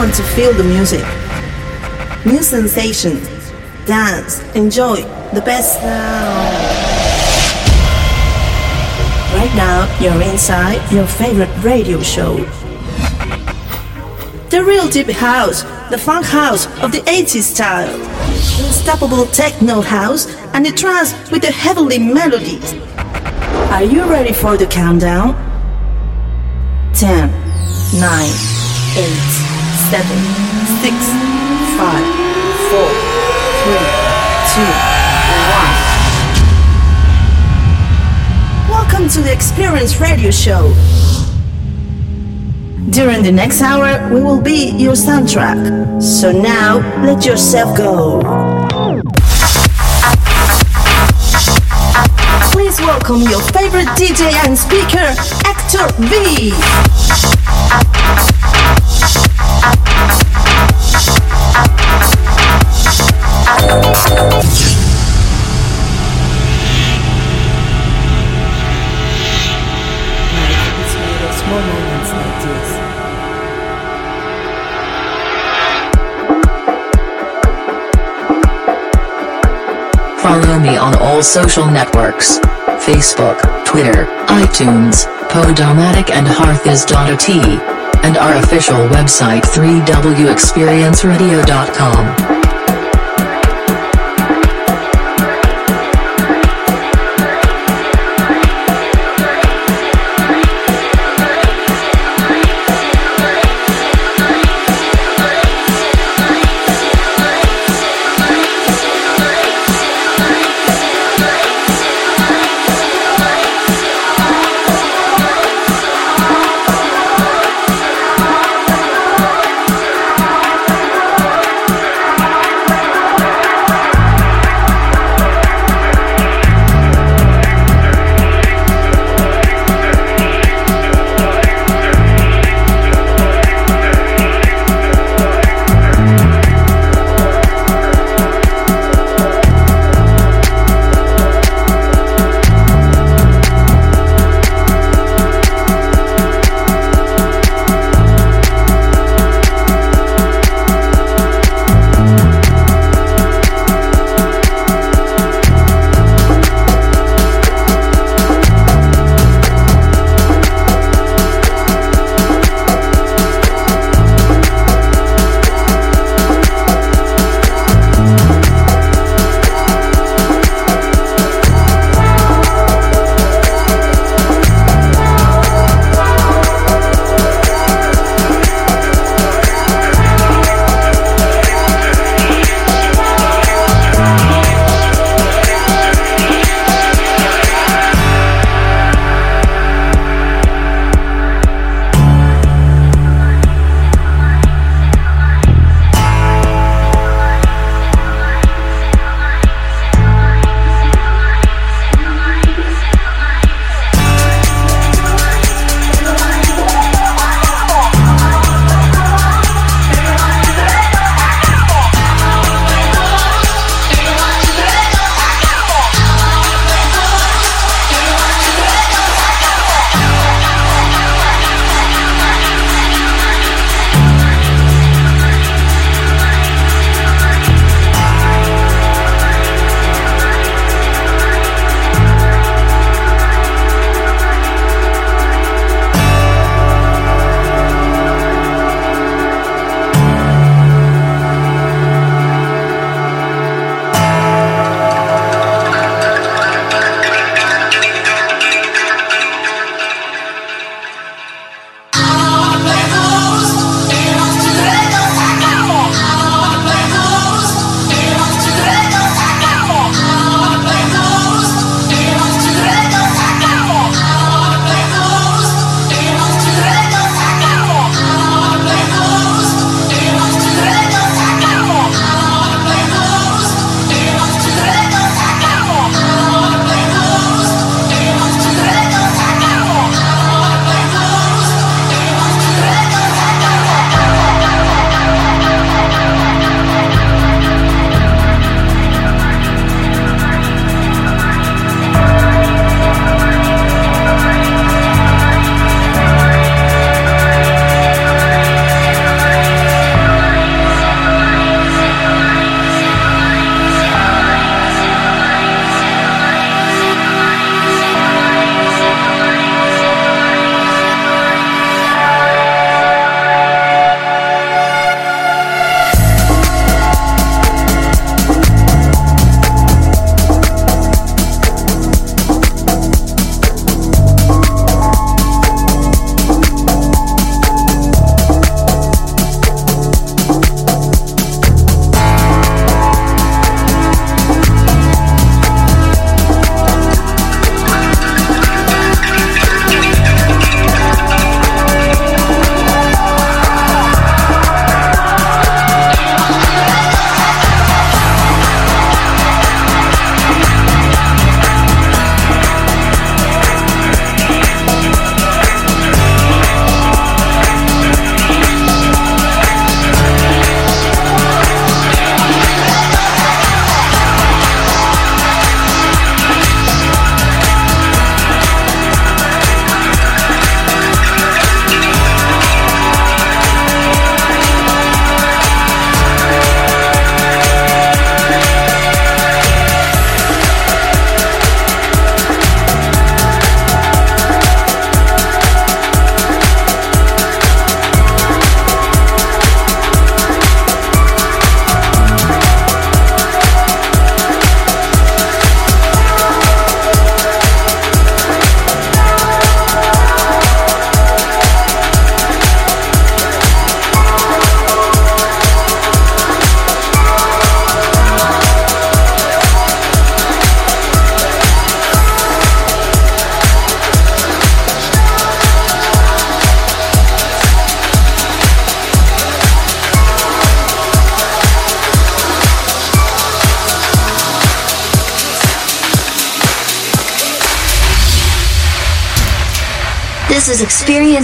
want to feel the music. New sensation. Dance. Enjoy the best now. Right now, you're inside your favorite radio show. The real deep house, the funk house of the 80s style. Unstoppable techno house and the trance with the heavenly melodies. Are you ready for the countdown? 10, 9, 8, 7, 6, 5, 4, 3, 2, 1. Welcome to the Experience Radio Show. During the next hour, we will be your soundtrack. So now, let yourself go. Please welcome your favorite DJ and speaker, Hector V. Follow me on all social networks Facebook, Twitter, iTunes, Podomatic, and Hearthis.at. And our official website 3wexperienceradio.com.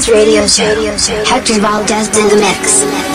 Radio Show. Hector Valdez in the mix.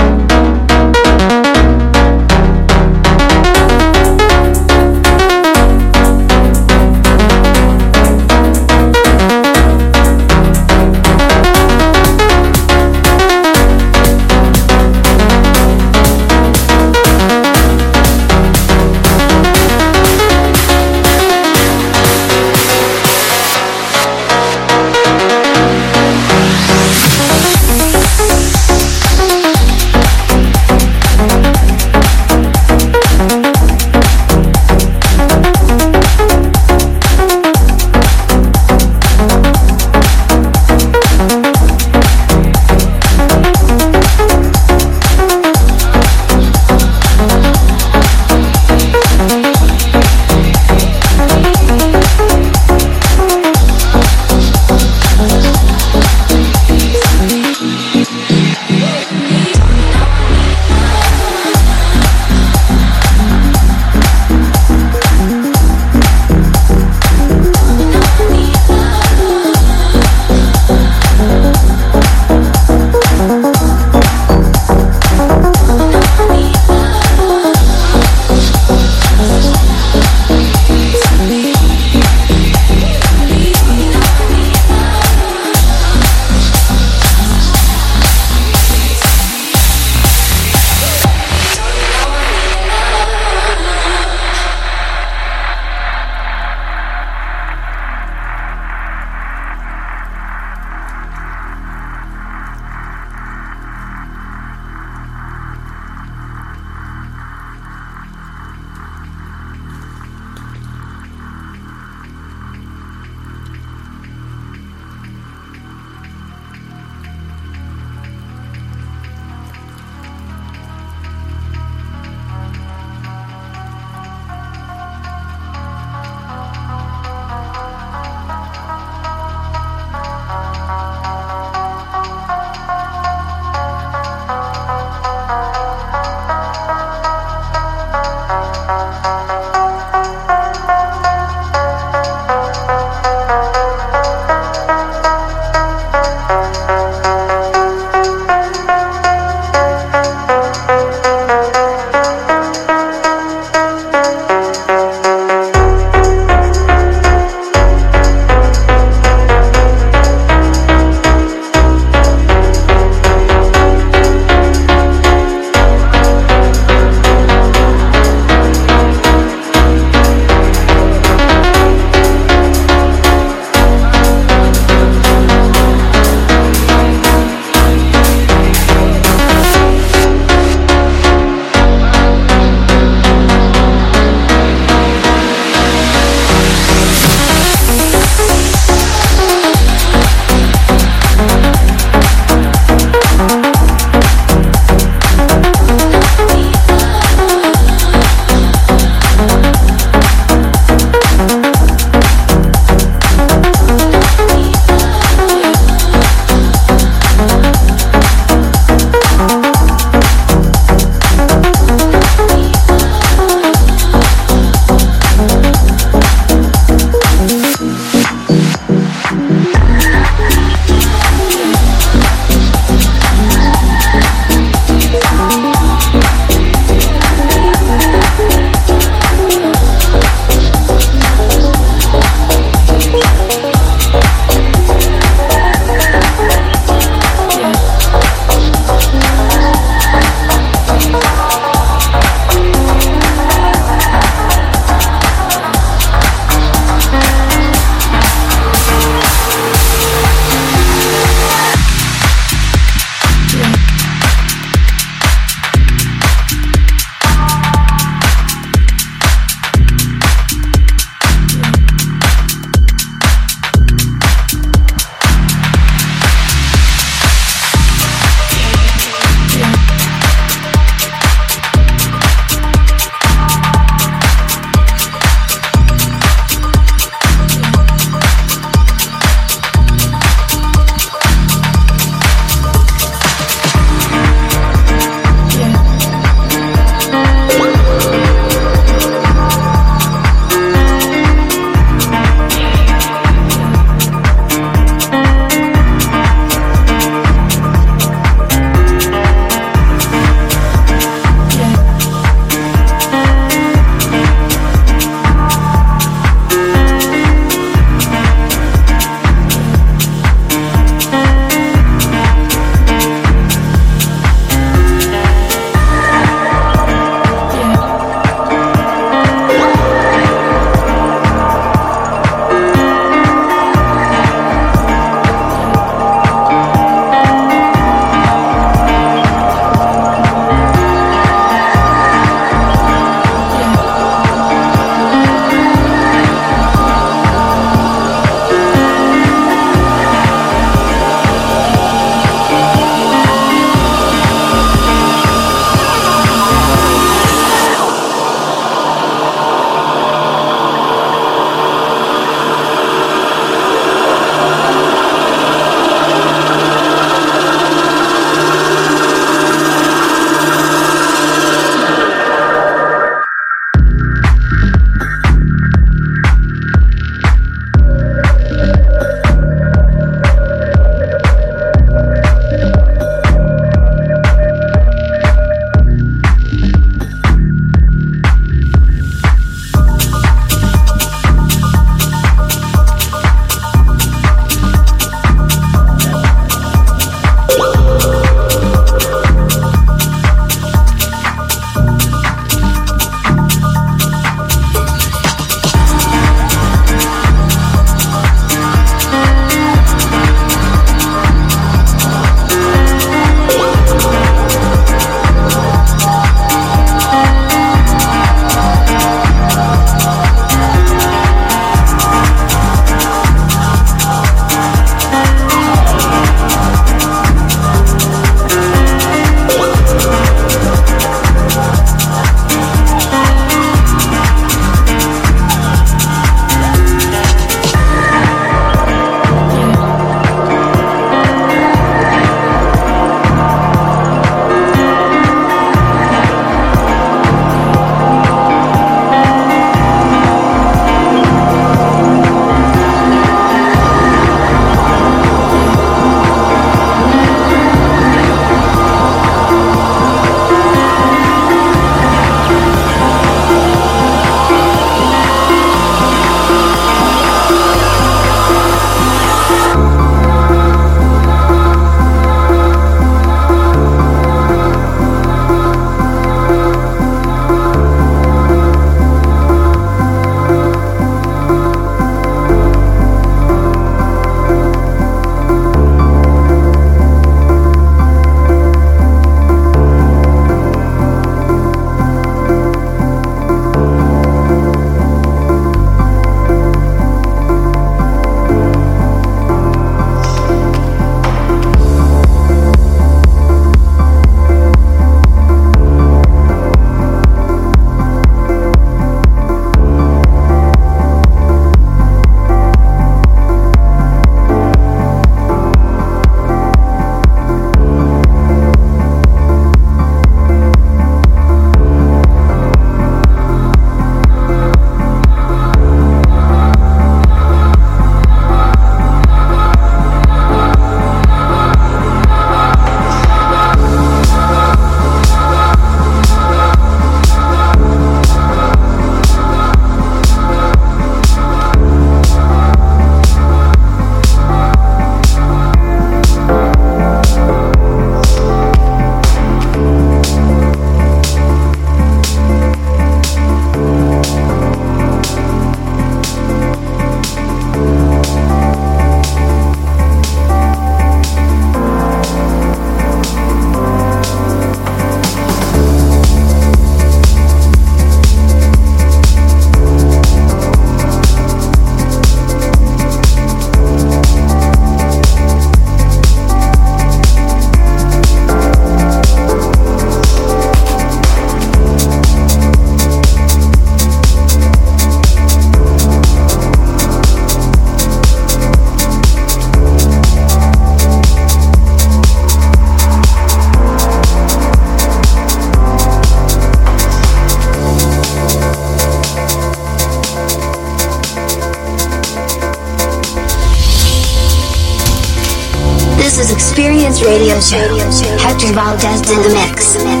Valdez in the mix.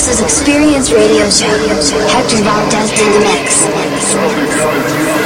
This is Experience Radio Show. Hector Valdez in the mix.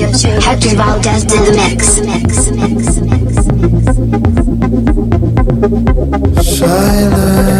Hector Valdez in the mix. mix, mix. mix, mix, mix. Silence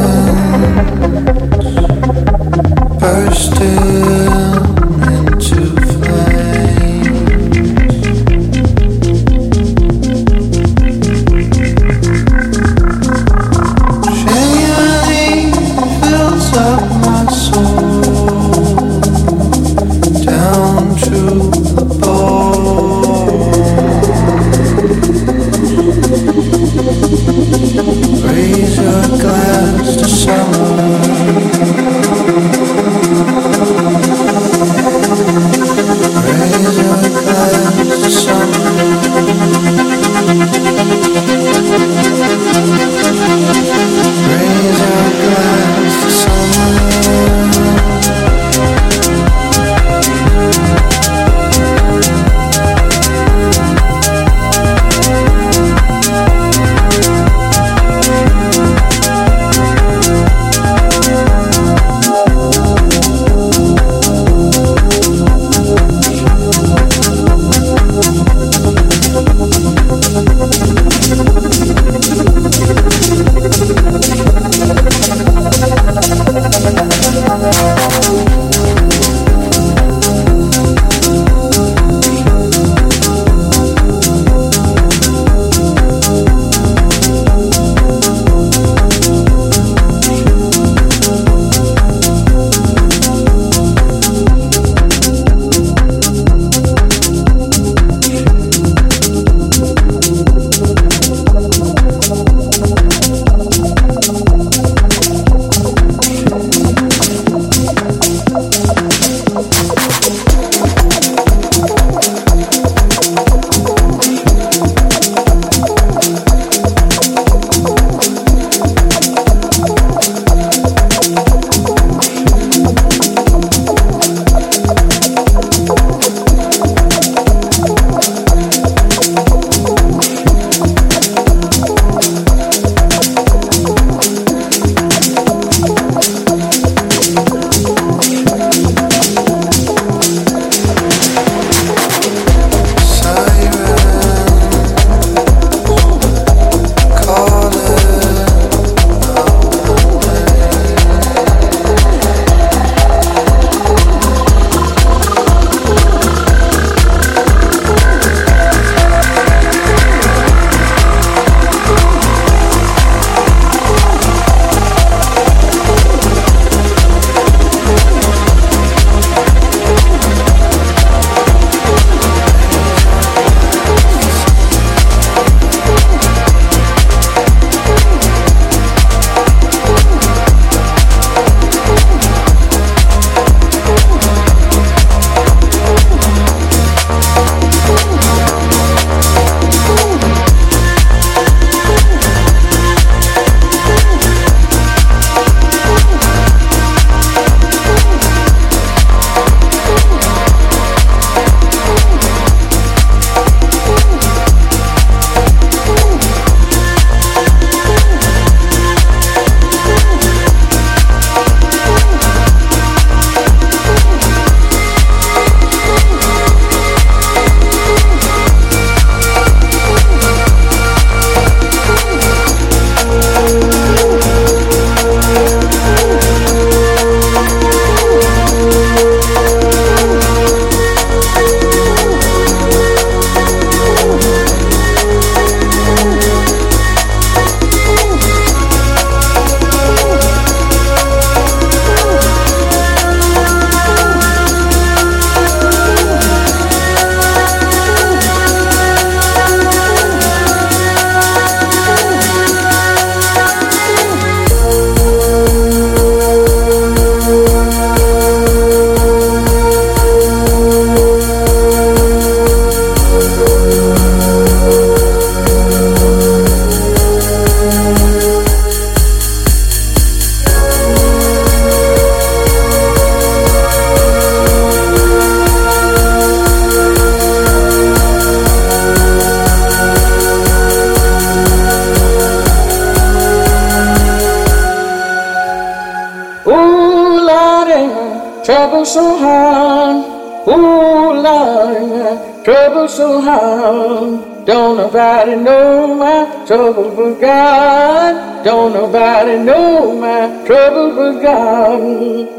nobody know my trouble but God. Don't nobody know my trouble but God.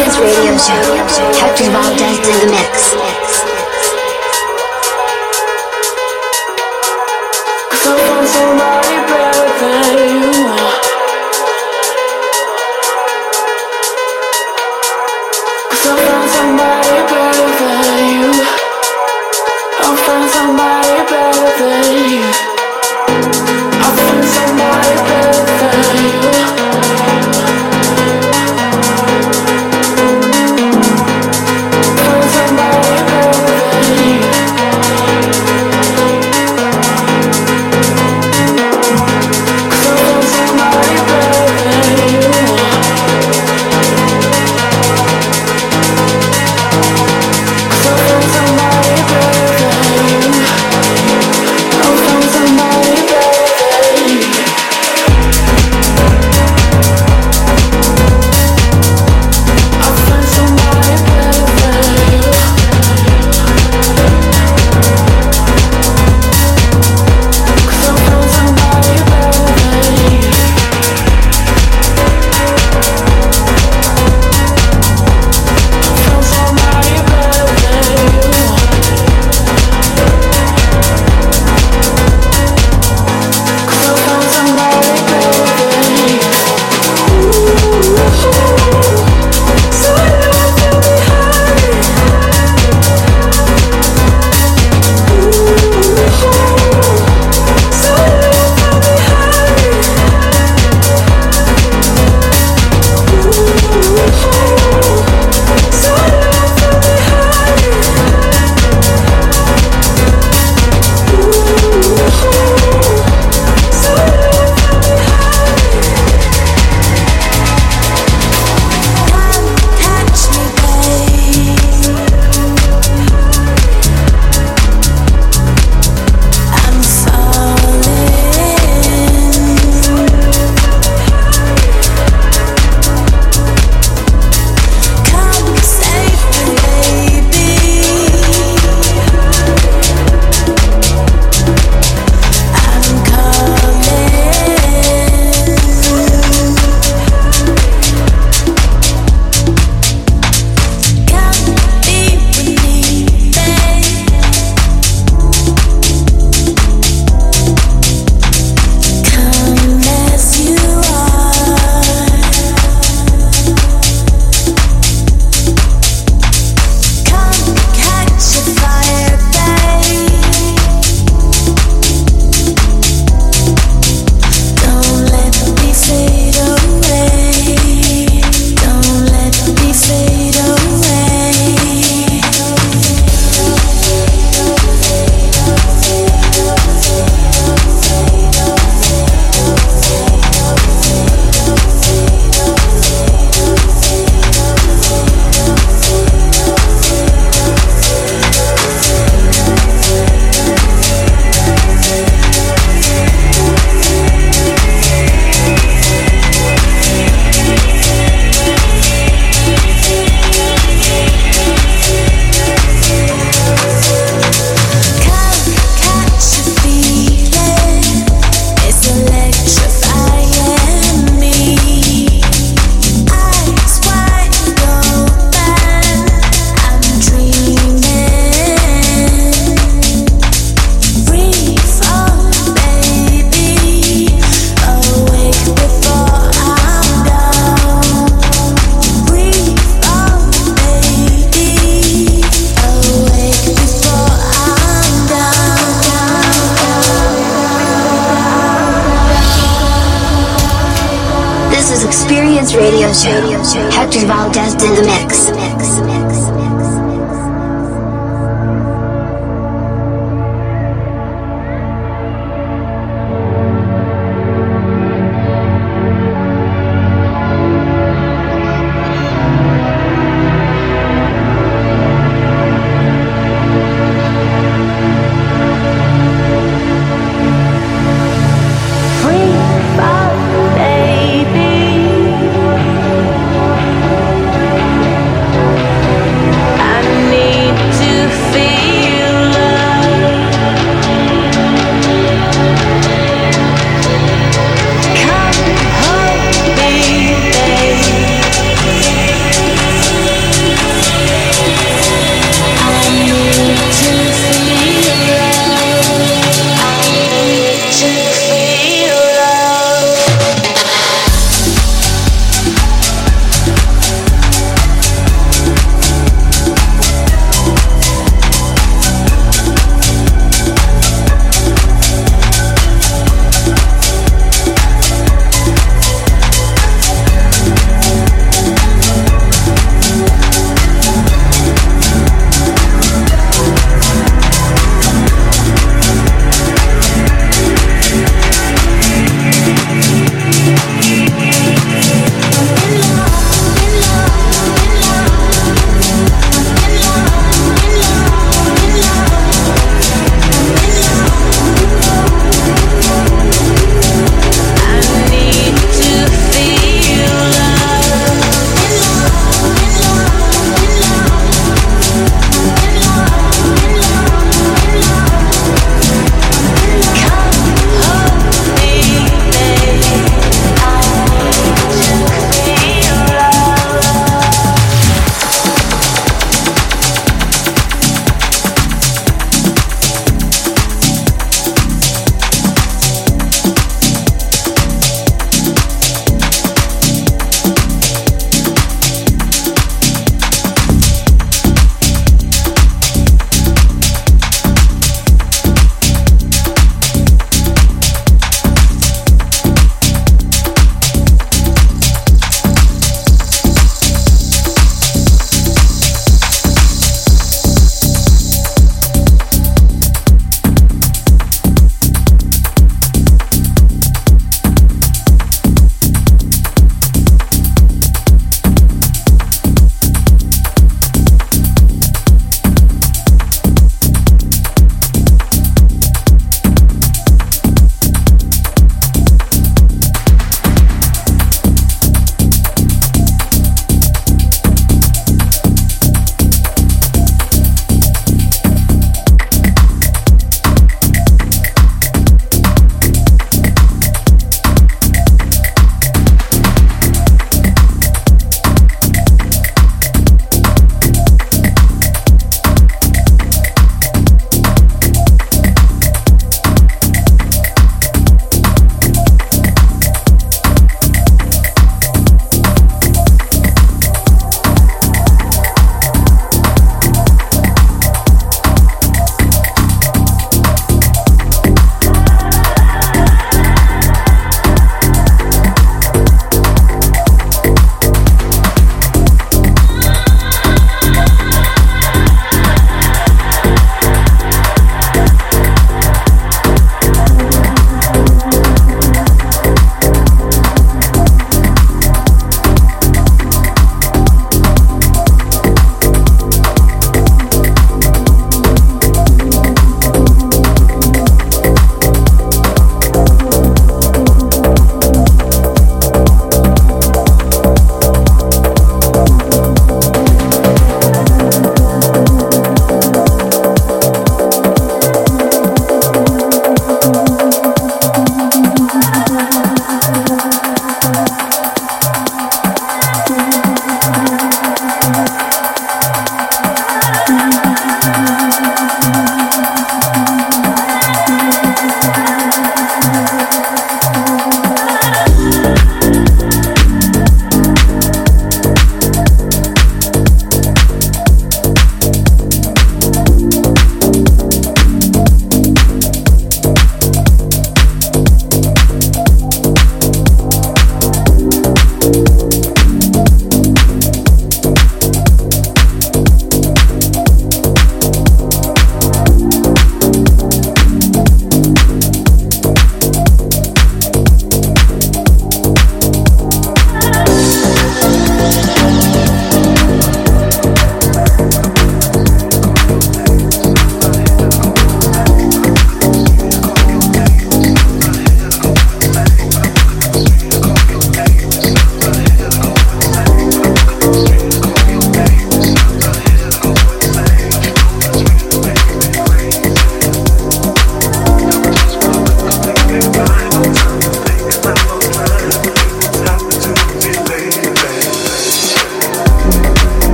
Genius Radio Show. Captain Valdez in the mix.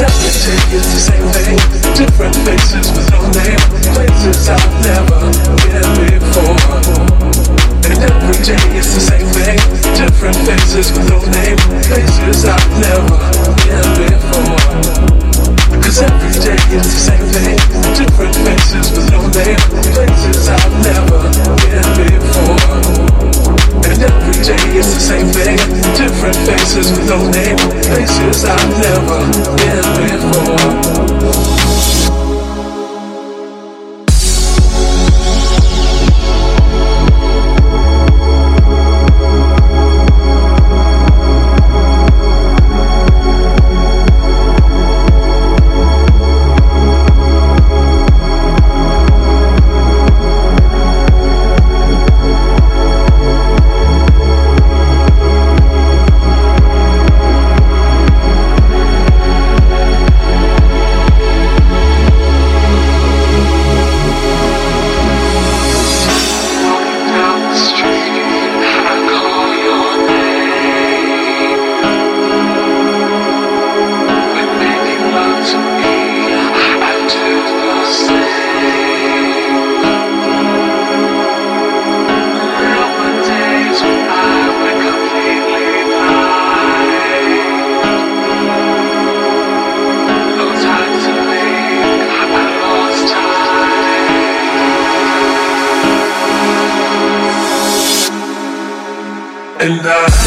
The same. Different faces with no name. Places I've never been before. Every day the same. Different faces with no name. Places I've never been before. Cause every day the same. Different faces with no name. Places I've never been before. Every day it's the same thing. Different faces with no name. Places I've never been before. And I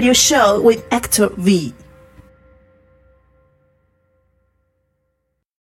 Radio Show with Hector V.